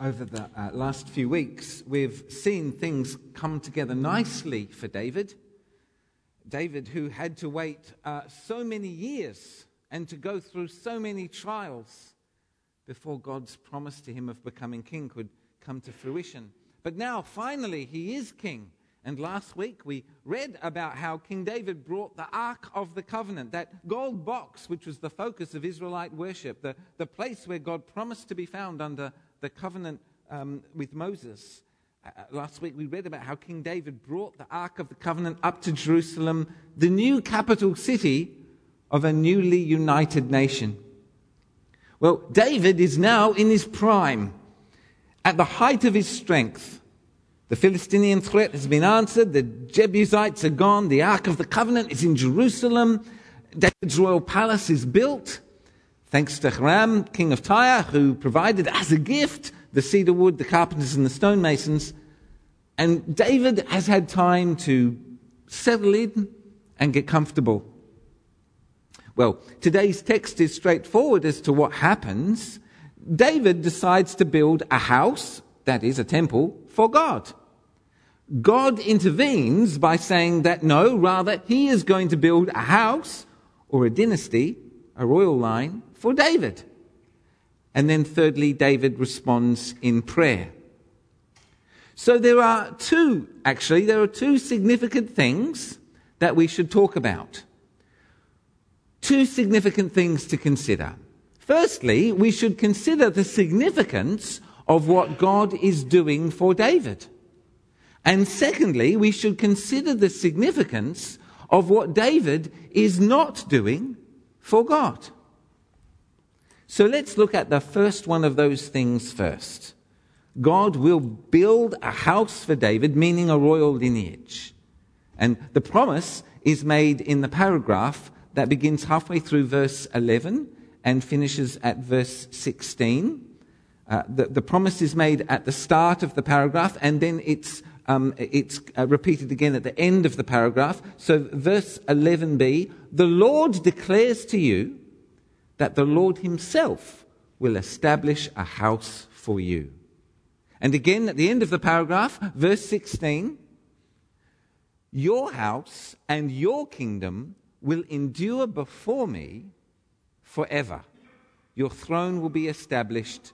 over the uh, last few weeks, we've seen things come together nicely for David. David, who had to wait uh, so many years and to go through so many trials before God's promise to him of becoming king could come to fruition. But now, finally, he is king. And last week we read about how King David brought the Ark of the Covenant, that gold box which was the focus of Israelite worship, the, the place where God promised to be found under the covenant um, with Moses. Uh, uh, last week we read about how King David brought the Ark of the Covenant up to Jerusalem, the new capital city of a newly united nation. Well, David is now in his prime, at the height of his strength. The Philistinian threat has been answered, the Jebusites are gone, the Ark of the Covenant is in Jerusalem, David's royal palace is built. Thanks to Hiram, king of Tyre, who provided as a gift the cedar wood, the carpenters, and the stonemasons. And David has had time to settle in and get comfortable. Well, today's text is straightforward as to what happens. David decides to build a house, that is, a temple, for God. God intervenes by saying that no, rather, he is going to build a house or a dynasty, a royal line, for David. And then, thirdly, David responds in prayer. So there are two, actually, there are two significant things that we should talk about. Two significant things to consider. Firstly, we should consider the significance of what God is doing for David. And secondly, we should consider the significance of what David is not doing for God. So let's look at the first one of those things first. God will build a house for David, meaning a royal lineage. And the promise is made in the paragraph that begins halfway through verse 11 and finishes at verse 16. Uh, the, the, promise is made at the start of the paragraph and then it's, um, it's uh, repeated again at the end of the paragraph. So, verse 11b the Lord declares to you that the Lord Himself will establish a house for you. And again, at the end of the paragraph, verse 16, your house and your kingdom will endure before me forever. Your throne will be established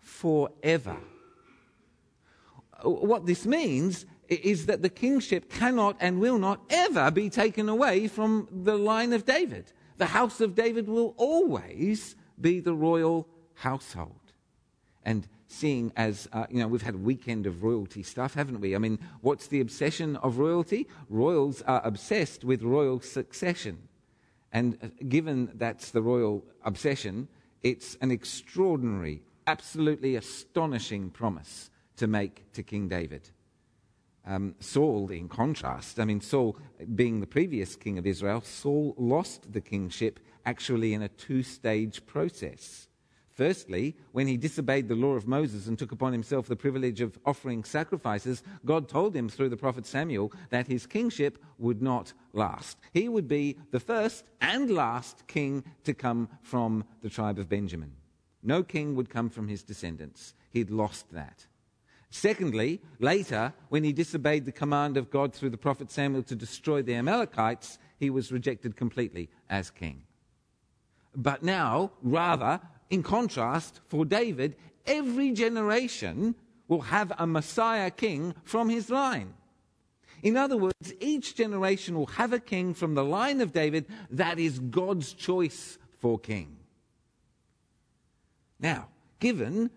forever. What this means is that the kingship cannot and will not ever be taken away from the line of David the house of David will always be the royal household. And seeing as, uh, you know, we've had a weekend of royalty stuff, haven't we? I mean, what's the obsession of royalty? Royals are obsessed with royal succession. And uh, given that's the royal obsession, it's an extraordinary, absolutely astonishing promise to make to King David. Um, Saul, in contrast, I mean, Saul, being the previous king of Israel, Saul lost the kingship actually in a two stage process. Firstly, when he disobeyed the law of Moses and took upon himself the privilege of offering sacrifices, God told him through the prophet Samuel that his kingship would not last. He would be the first and last king to come from the tribe of Benjamin. No king would come from his descendants. He'd lost that. Secondly, later, when he disobeyed the command of God through the prophet Samuel to destroy the Amalekites, he was rejected completely as king. But now, rather, in contrast, for David, every generation will have a Messiah king from his line. In other words, each generation will have a king from the line of David that is God's choice for king. Now, given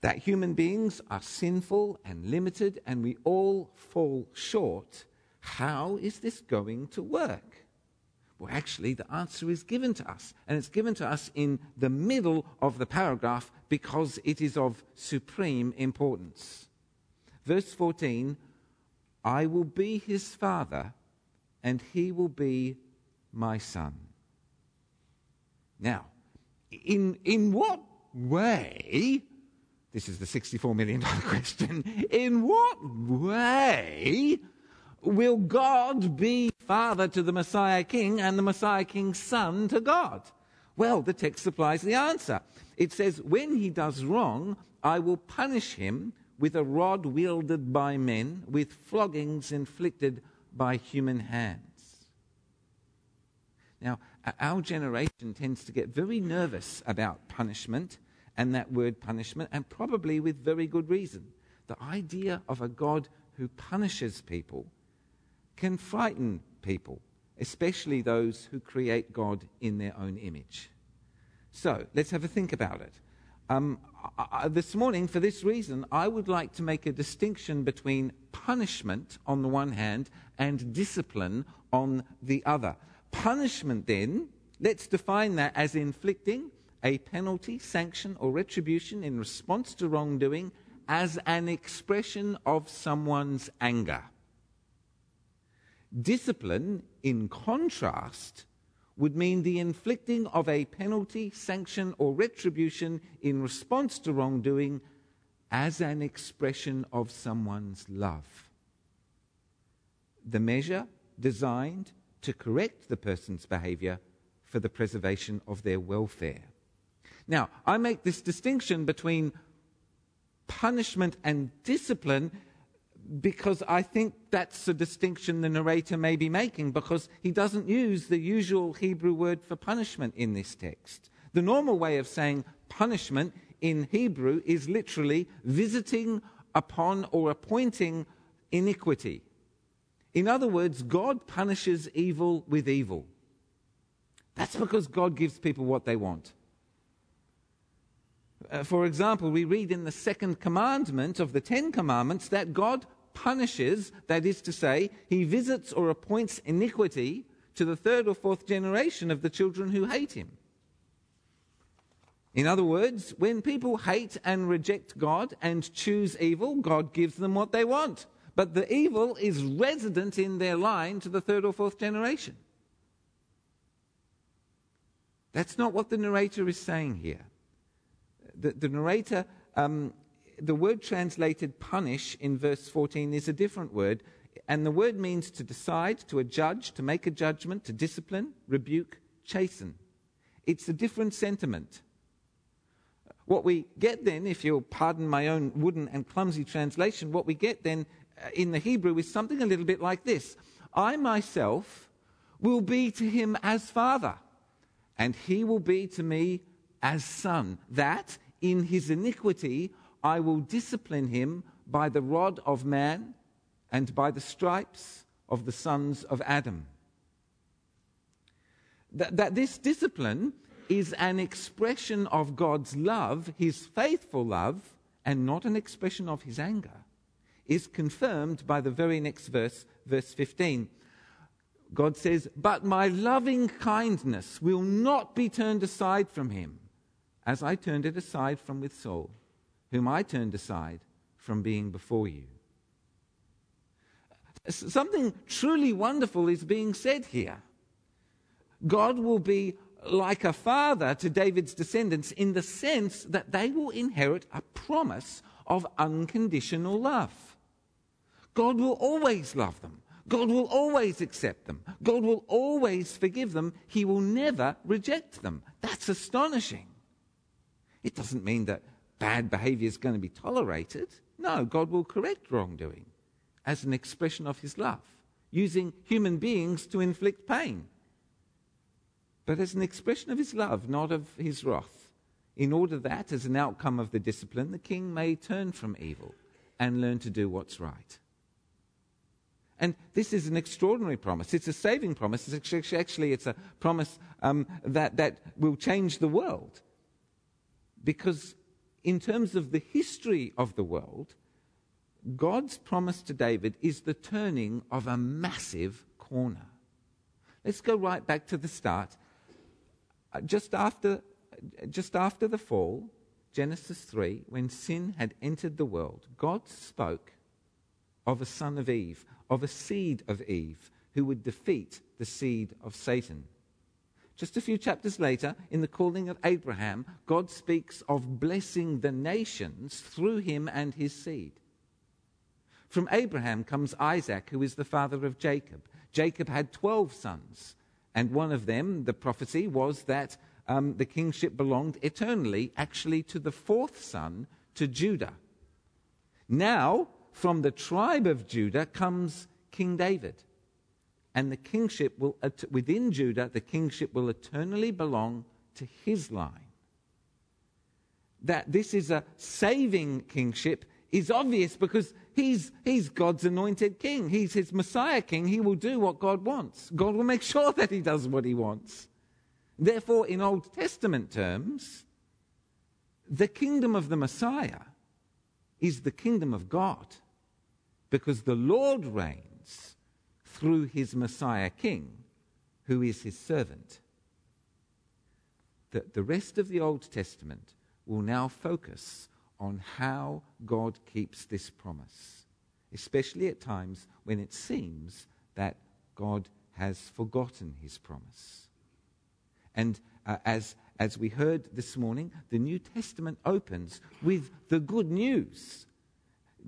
that human beings are sinful and limited and we all fall short, how is this going to work? Well, actually, the answer is given to us, and it's given to us in the middle of the paragraph because it is of supreme importance. Verse 14 I will be his father, and he will be my son. Now, in, in what way this is the $64 million question. In what way will God be father to the Messiah King and the Messiah King's son to God? Well, the text supplies the answer. It says, When he does wrong, I will punish him with a rod wielded by men, with floggings inflicted by human hands. Now, our generation tends to get very nervous about punishment and that word punishment, and probably with very good reason. The idea of a God who punishes people can frighten people, especially those who create God in their own image. So let's have a think about it. Um, I, this morning, for this reason, I would like to make a distinction between punishment on the one hand and discipline on the other. Punishment, then, let's define that as inflicting a penalty, sanction, or retribution in response to wrongdoing as an expression of someone's anger. Discipline, in contrast, would mean the inflicting of a penalty, sanction, or retribution in response to wrongdoing as an expression of someone's love. The measure designed to correct the person's behavior for the preservation of their welfare. Now, I make this distinction between punishment and discipline because I think that's a distinction the narrator may be making because he doesn't use the usual Hebrew word for punishment in this text. The normal way of saying punishment in Hebrew is literally visiting upon or appointing iniquity. In other words, God punishes evil with evil. That's because God gives people what they want. Uh, for example, we read in the second commandment of the Ten Commandments that God punishes, that is to say, he visits or appoints iniquity to the third or fourth generation of the children who hate him. In other words, when people hate and reject God and choose evil, God gives them what they want but the evil is resident in their line to the third or fourth generation. That's not what the narrator is saying here. The, the narrator, um, the word translated punish in verse 14 is a different word, and the word means to decide, to adjudge, to make a judgment, to discipline, rebuke, chasten. It's a different sentiment. What we get then, if you'll pardon my own wooden and clumsy translation, what we get then in the Hebrew is something a little bit like this I myself will be to him as father, and he will be to me as son. That in his iniquity I will discipline him by the rod of man and by the stripes of the sons of Adam. That, that this discipline is an expression of God's love, his faithful love, and not an expression of his anger is confirmed by the very next verse, verse 15. God says, But my loving kindness will not be turned aside from him, as I turned it aside from with Saul, whom I turned aside from being before you. Something truly wonderful is being said here. God will be like a father to David's descendants in the sense that they will inherit a promise of unconditional love. God will always love them. God will always accept them. God will always forgive them. He will never reject them. That's astonishing. It doesn't mean that bad behavior is going to be tolerated. No, God will correct wrongdoing as an expression of his love, using human beings to inflict pain. But as an expression of his love, not of his wrath, in order that, as an outcome of the discipline, the king may turn from evil and learn to do what's right. And this is an extraordinary promise. It's a saving promise. It's actually, it's a promise um, that, that will change the world. Because, in terms of the history of the world, God's promise to David is the turning of a massive corner. Let's go right back to the start. Uh, just after, just after the fall, Genesis 3, when sin had entered the world, God spoke of a son of Eve, of a seed of Eve who would defeat the seed of Satan. Just a few chapters later, in the calling of Abraham, God speaks of blessing the nations through him and his seed. From Abraham comes Isaac, who is the father of Jacob. Jacob had 12 sons, and one of them, the prophecy, was that um, the kingship belonged eternally, actually, to the fourth son, to Judah. Now, from the tribe of Judah comes King David. And the kingship will, uh, within Judah, the kingship will eternally belong to his line. That this is a saving kingship is obvious because he's, he's God's anointed king. He's his Messiah king. He will do what God wants. God will make sure that he does what he wants. Therefore, in Old Testament terms, the kingdom of the Messiah is the kingdom of God because the Lord reigns through his Messiah king, who is his servant. That the rest of the Old Testament will now focus on how God keeps this promise, especially at times when it seems that God has forgotten his promise. And uh, as, as we heard this morning, the New Testament opens with the good news.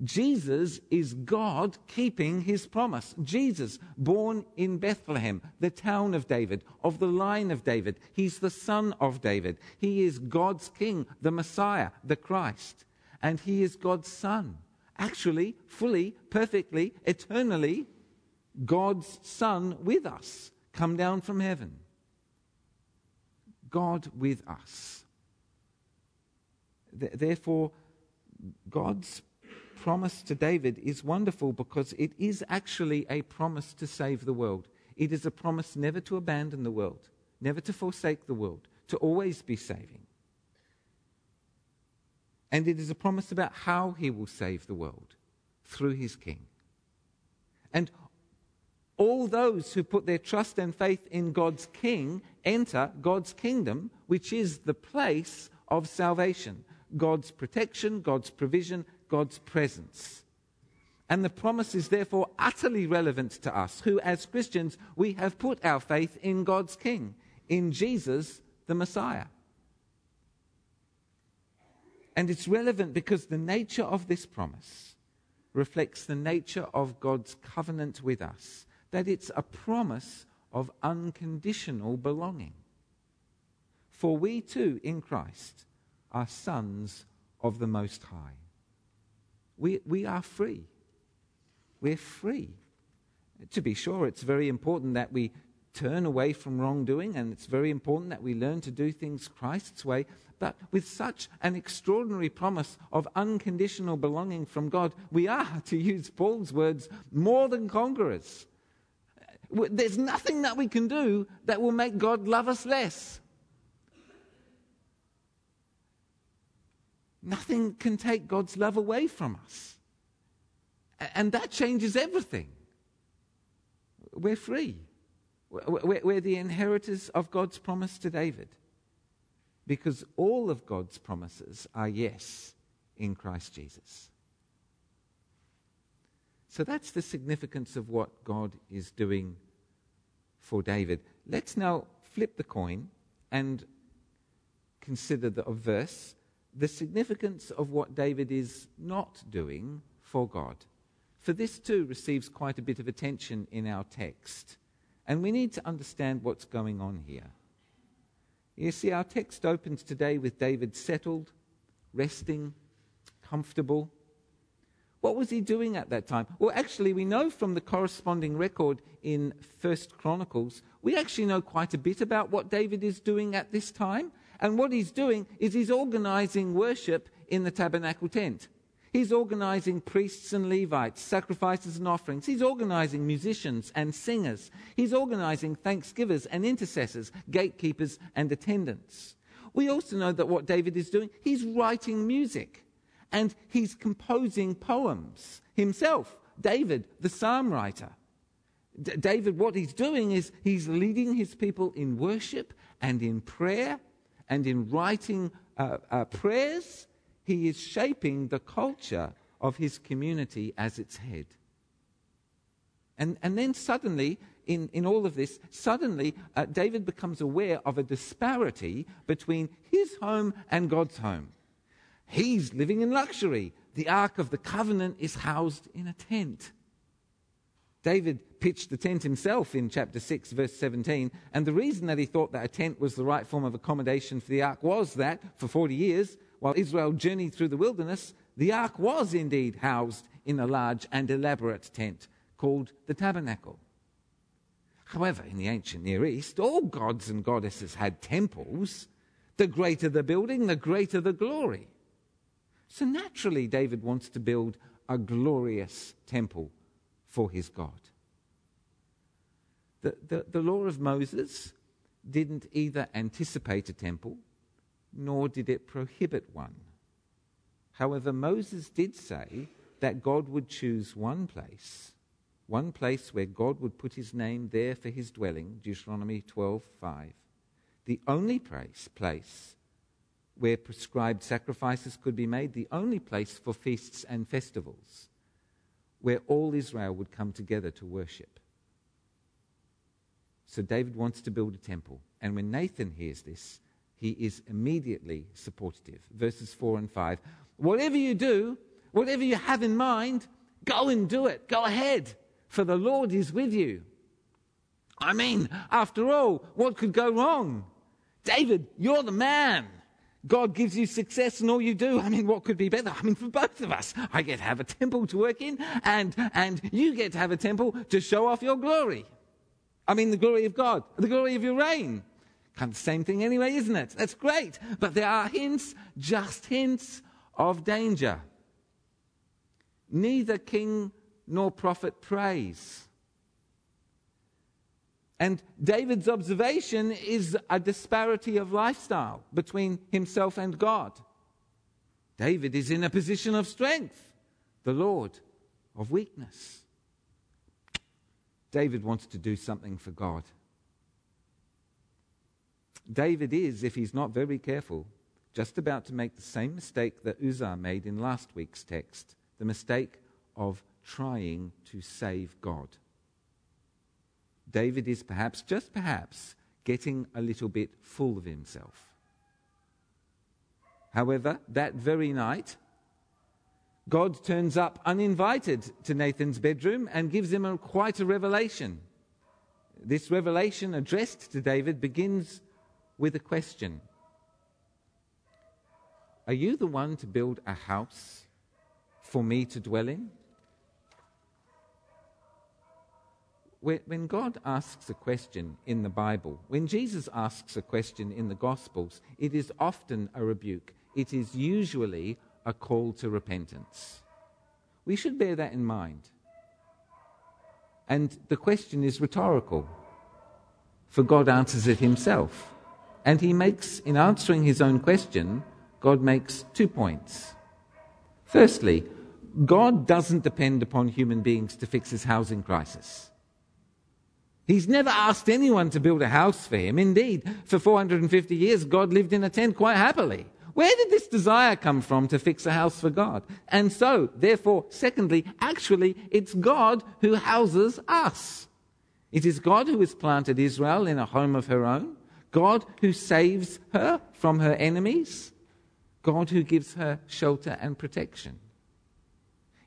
Jesus is God keeping his promise. Jesus, born in Bethlehem, the town of David, of the line of David. He's the son of David. He is God's king, the Messiah, the Christ and he is God's Son. Actually, fully, perfectly, eternally, God's Son with us, come down from heaven. God with us. Therefore, God's promise to David is wonderful because it is actually a promise to save the world. It is a promise never to abandon the world, never to forsake the world, to always be saving. And it is a promise about how he will save the world through his king. And all those who put their trust and faith in God's king enter God's kingdom, which is the place of salvation God's protection, God's provision, God's presence. And the promise is therefore utterly relevant to us, who, as Christians, we have put our faith in God's King, in Jesus, the Messiah. And it's relevant because the nature of this promise reflects the nature of God's covenant with us, that it's a promise of unconditional belonging. For we too, in Christ, are sons of the Most High. We, we are free. We're free. To be sure, it's very important that we turn away from wrongdoing, and it's very important that we learn to do things Christ's way. But with such an extraordinary promise of unconditional belonging from God, we are, to use Paul's words, more than conquerors. There's nothing that we can do that will make God love us less. Nothing can take God's love away from us. And that changes everything. We're free. We're the inheritors of God's promise to David because all of God's promises are yes in Christ Jesus. So that's the significance of what God is doing for David. Let's now flip the coin and consider the verse the significance of what David is not doing for God. For this too receives quite a bit of attention in our text. And we need to understand what's going on here. You see, our text opens today with David settled, resting, comfortable. What was he doing at that time? Well, actually, we know from the corresponding record in First Chronicles, we actually know quite a bit about what David is doing at this time. And what he's doing is he's organizing worship in the tabernacle tent. He's organizing priests and Levites, sacrifices and offerings. He's organizing musicians and singers. He's organizing thanksgivers and intercessors, gatekeepers and attendants. We also know that what David is doing, he's writing music and he's composing poems himself. David, the psalm writer. D- David, what he's doing is he's leading his people in worship and in prayer and in writing uh, uh, prayers he is shaping the culture of his community as its head. And, and then suddenly, in, in all of this, suddenly uh, David becomes aware of a disparity between his home and God's home. He's living in luxury. The Ark of the Covenant is housed in a tent. David pitched the tent himself in chapter 6, verse 17. And the reason that he thought that a tent was the right form of accommodation for the ark was that for 40 years, while Israel journeyed through the wilderness, the ark was indeed housed in a large and elaborate tent called the tabernacle. However, in the ancient Near East, all gods and goddesses had temples. The greater the building, the greater the glory. So naturally, David wants to build a glorious temple for his God. The, the, the law of Moses didn't either anticipate a temple nor did it prohibit one. However, Moses did say that God would choose one place, one place where God would put his name there for his dwelling, Deuteronomy 12:5. The only place, place where prescribed sacrifices could be made, the only place for feasts and festivals where all Israel would come together to worship. So David wants to build a temple. And when Nathan hears this, he is immediately supportive. Verses 4 and 5. Whatever you do, whatever you have in mind, go and do it. Go ahead, for the Lord is with you. I mean, after all, what could go wrong? David, you're the man. God gives you success in all you do. I mean, what could be better? I mean, for both of us, I get to have a temple to work in, and, and you get to have a temple to show off your glory. I mean, the glory of God, the glory of your reign. Kind of the same thing anyway, isn't it? That's great. But there are hints, just hints of danger. Neither king nor prophet praise. And David's observation is a disparity of lifestyle between himself and God. David is in a position of strength, the Lord of weakness. David wants to do something for God. David is, if he's not very careful, just about to make the same mistake that Uzzah made in last week's text the mistake of trying to save God. David is perhaps, just perhaps, getting a little bit full of himself. However, that very night, God turns up uninvited to Nathan's bedroom and gives him a, quite a revelation. This revelation addressed to David begins with a question Are you the one to build a house for me to dwell in? When God asks a question in the Bible, when Jesus asks a question in the Gospels, it is often a rebuke. It is usually a call to repentance. We should bear that in mind. And the question is rhetorical, for God answers it himself. And he makes, in answering his own question, God makes two points. Firstly, God doesn't depend upon human beings to fix his housing crisis. He's never asked anyone to build a house for him. Indeed, for 450 years, God lived in a tent quite happily. Where did this desire come from to fix a house for God? And so, therefore, secondly, actually, it's God who houses us. It is God who has planted Israel in a home of her own, God who saves her from her enemies, God who gives her shelter and protection.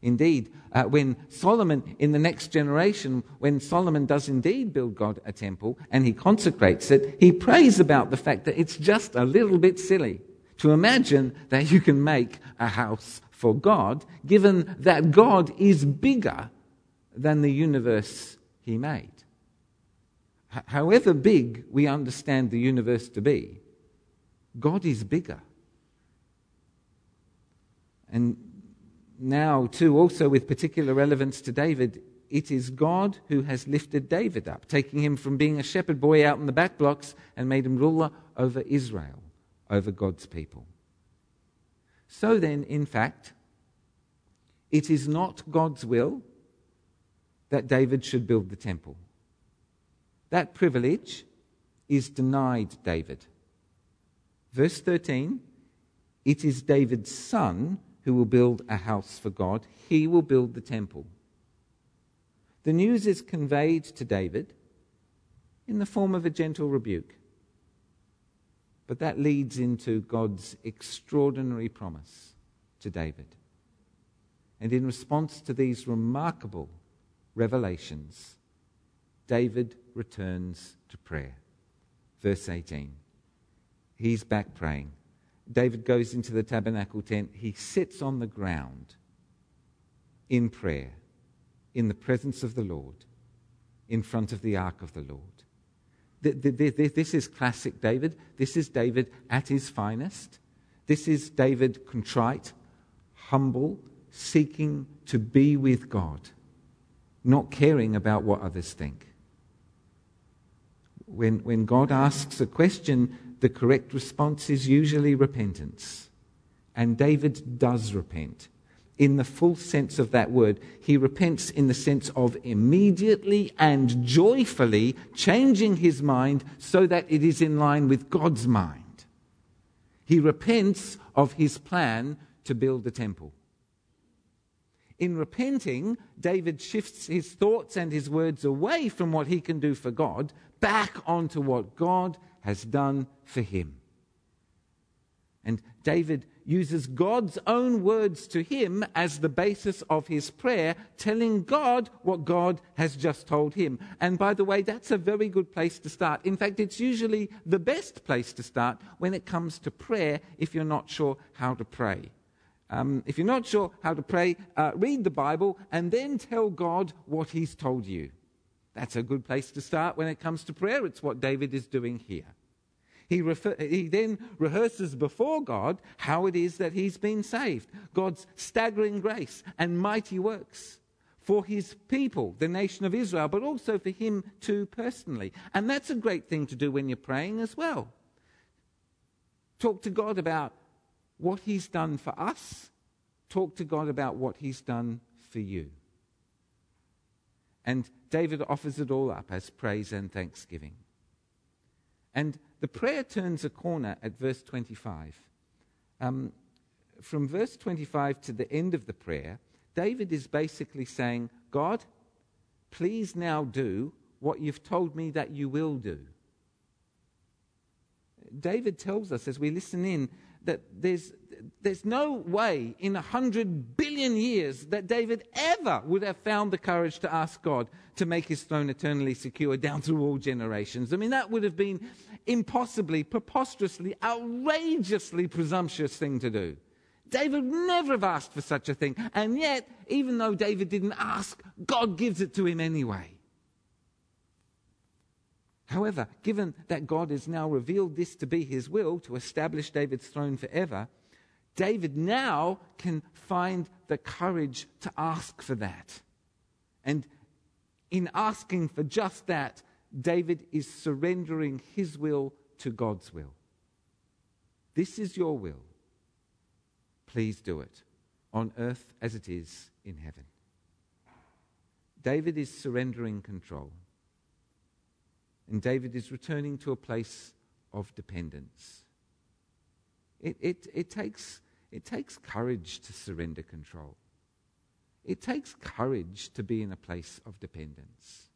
Indeed, uh, when Solomon, in the next generation, when Solomon does indeed build God a temple and he consecrates it, he prays about the fact that it's just a little bit silly to imagine that you can make a house for God, given that God is bigger than the universe he made. H- however big we understand the universe to be, God is bigger. And now, too, also with particular relevance to David, it is God who has lifted David up, taking him from being a shepherd boy out in the back blocks and made him ruler over Israel, over God's people. So then, in fact, it is not God's will that David should build the temple. That privilege is denied David. Verse 13 it is David's son who will build a house for God. He will build the temple. The news is conveyed to David in the form of a gentle rebuke. But that leads into God's extraordinary promise to David. And in response to these remarkable revelations, David returns to prayer. Verse 18. He's back praying. David goes into the tabernacle tent. He sits on the ground in prayer, in the presence of the Lord, in front of the ark of the Lord. This is classic David. This is David at his finest. This is David contrite, humble, seeking to be with God, not caring about what others think. When, when God asks a question, the correct response is usually repentance. And David does repent in the full sense of that word. He repents in the sense of immediately and joyfully changing his mind so that it is in line with God's mind. He repents of his plan to build the temple. In repenting, David shifts his thoughts and his words away from what he can do for God back onto what God has done for him. And David uses God's own words to him as the basis of his prayer, telling God what God has just told him. And by the way, that's a very good place to start. In fact, it's usually the best place to start when it comes to prayer if you're not sure how to pray. Um, if you're not sure how to pray, uh, read the Bible and then tell God what he's told you. That's a good place to start when it comes to prayer. It's what David is doing here. He, refer, he then rehearses before God how it is that he's been saved God's staggering grace and mighty works for his people, the nation of Israel, but also for him too personally. And that's a great thing to do when you're praying as well. Talk to God about what he's done for us, talk to God about what he's done for you. And David offers it all up as praise and thanksgiving. And the prayer turns a corner at verse 25. Um, from verse 25 to the end of the prayer, David is basically saying, God, please now do what you've told me that you will do. David tells us as we listen in that there's, there's no way in a hundred billion years that David ever would have found the courage to ask God to make his throne eternally secure down through all generations. I mean, that would have been impossibly, preposterously, outrageously presumptuous thing to do. David would never have asked for such a thing. And yet, even though David didn't ask, God gives it to him anyway. However, given that God has now revealed this to be his will to establish David's throne forever, David now can find the courage to ask for that. And in asking for just that, David is surrendering his will to God's will. This is your will. Please do it on earth as it is in heaven. David is surrendering control. And David is returning to a place of dependence. It, it, it, takes, it takes courage to surrender control. It takes courage to be in a place of dependence.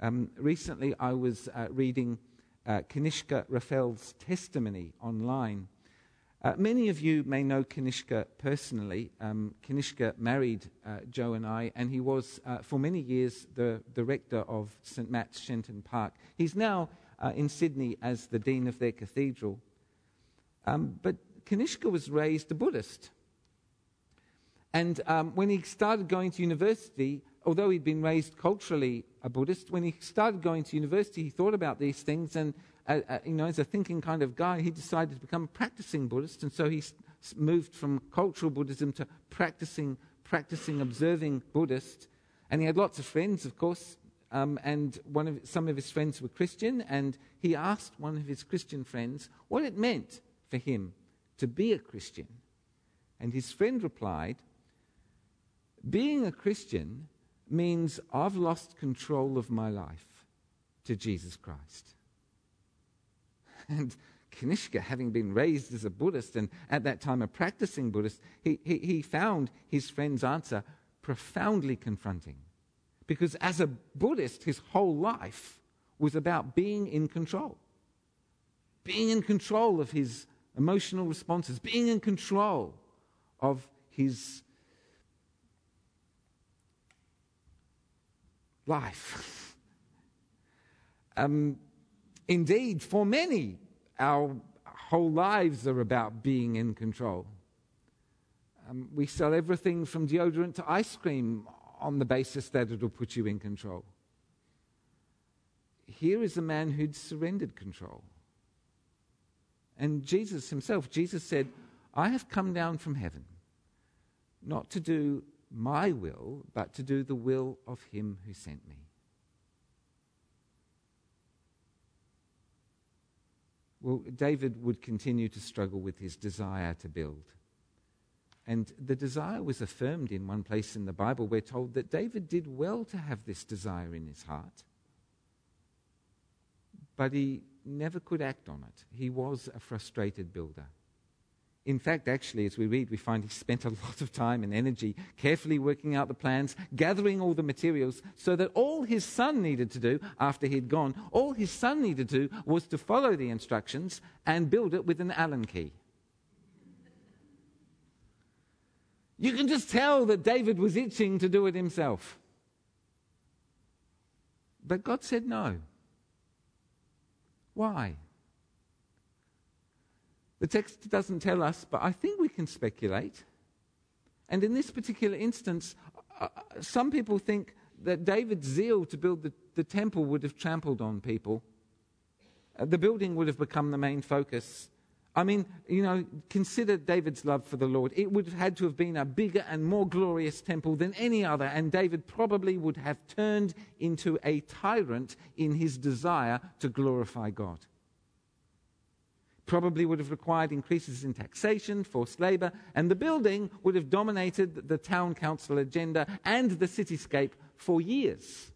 Um, recently, I was uh, reading uh, Kanishka Raphael's testimony online. Uh, many of you may know Kanishka personally. Um, Kanishka married uh, Joe and I, and he was, uh, for many years, the director of St. Matt's Shenton Park. He's now uh, in Sydney as the dean of their cathedral. Um, but Kanishka was raised a Buddhist. And um, when he started going to university, although he'd been raised culturally a Buddhist, when he started going to university, he thought about these things. And, uh, uh, you know, as a thinking kind of guy, he decided to become a practicing Buddhist. And so he s- moved from cultural Buddhism to practicing, practicing, observing Buddhist. And he had lots of friends, of course. Um, and one of, some of his friends were Christian. And he asked one of his Christian friends what it meant for him to be a Christian. And his friend replied, being a Christian means I've lost control of my life to Jesus Christ. And Kanishka, having been raised as a Buddhist and at that time a practicing Buddhist, he, he, he found his friend's answer profoundly confronting. Because as a Buddhist, his whole life was about being in control. Being in control of his emotional responses, being in control of his life. um, indeed, for many, our whole lives are about being in control. Um, we sell everything from deodorant to ice cream on the basis that it'll put you in control. Here is a man who'd surrendered control. And Jesus himself, Jesus said, I have come down from heaven not to do my will, but to do the will of him who sent me. Well, David would continue to struggle with his desire to build. And the desire was affirmed in one place in the Bible. We're told that David did well to have this desire in his heart, but he never could act on it. He was a frustrated builder. In fact, actually, as we read, we find he spent a lot of time and energy carefully working out the plans, gathering all the materials, so that all his son needed to do after he'd gone, all his son needed to do was to follow the instructions and build it with an Allen key. You can just tell that David was itching to do it himself. But God said no. Why? The text doesn't tell us, but I think we can speculate. And in this particular instance, uh, some people think that David's zeal to build the, the temple would have trampled on people. Uh, the building would have become the main focus. I mean, you know, consider David's love for the Lord. It would have had to have been a bigger and more glorious temple than any other, and David probably would have turned into a tyrant in his desire to glorify God. Probably would have required increases in taxation, forced labor, and the building would have dominated the town council agenda and the cityscape for years.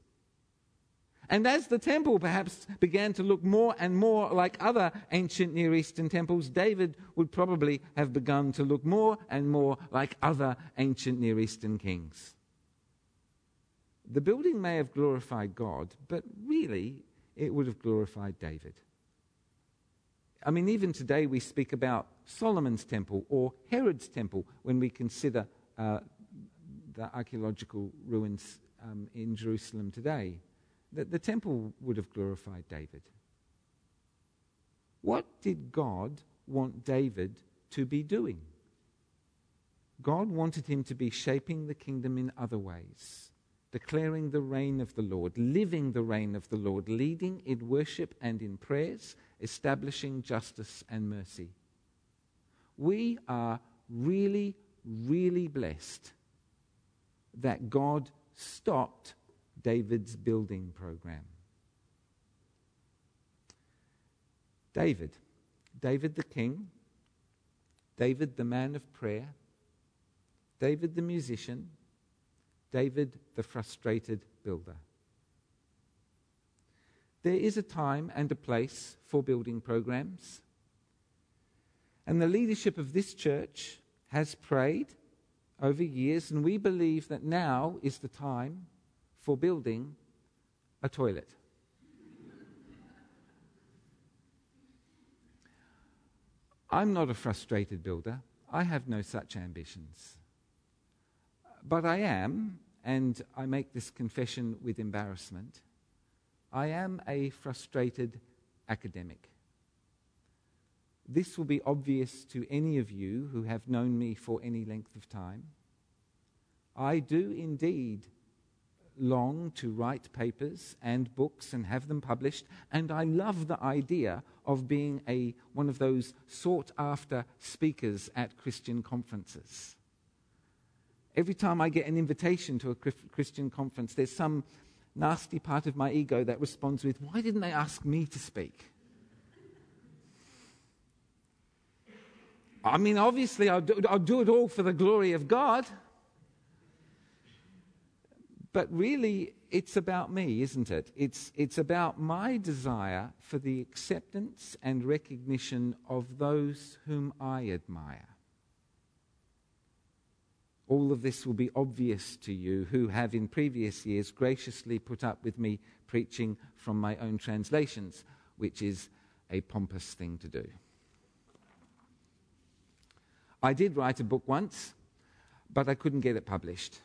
And as the temple perhaps began to look more and more like other ancient Near Eastern temples, David would probably have begun to look more and more like other ancient Near Eastern kings. The building may have glorified God, but really it would have glorified David. I mean, even today we speak about Solomon's temple or Herod's temple when we consider uh, the archaeological ruins um, in Jerusalem today that the temple would have glorified David. What did God want David to be doing? God wanted him to be shaping the kingdom in other ways, declaring the reign of the Lord, living the reign of the Lord, leading in worship and in prayers, establishing justice and mercy. We are really, really blessed that God stopped David's building program. David, David the king, David the man of prayer, David the musician, David the frustrated builder. There is a time and a place for building programs. And the leadership of this church has prayed over years, and we believe that now is the time for building a toilet. I'm not a frustrated builder. I have no such ambitions. But I am, and I make this confession with embarrassment, I am a frustrated academic. This will be obvious to any of you who have known me for any length of time. I do indeed long to write papers and books and have them published, and I love the idea of being a, one of those sought after speakers at Christian conferences. Every time I get an invitation to a Christian conference, there's some nasty part of my ego that responds with, Why didn't they ask me to speak? I mean, obviously, I'll do, I'll do it all for the glory of God. But really, it's about me, isn't it? It's, it's about my desire for the acceptance and recognition of those whom I admire. All of this will be obvious to you who have in previous years graciously put up with me preaching from my own translations, which is a pompous thing to do. I did write a book once, but I couldn't get it published.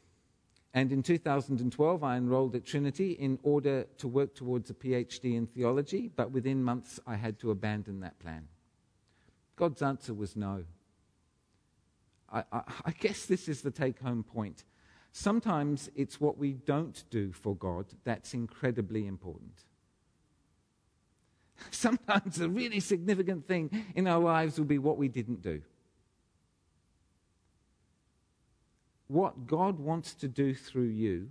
And in 2012, I enrolled at Trinity in order to work towards a PhD in theology, but within months I had to abandon that plan. God's answer was no. I, I, I guess this is the take home point. Sometimes it's what we don't do for God that's incredibly important. Sometimes a really significant thing in our lives will be what we didn't do. What God wants to do through you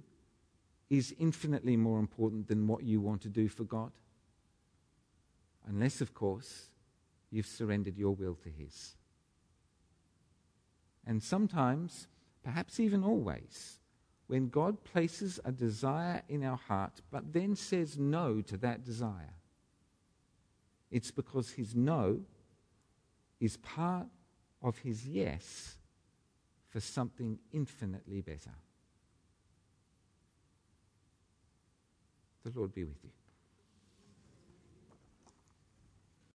is infinitely more important than what you want to do for God. Unless, of course, you've surrendered your will to His. And sometimes, perhaps even always, when God places a desire in our heart but then says no to that desire, it's because His no is part of His yes for something infinitely better. The Lord be with you.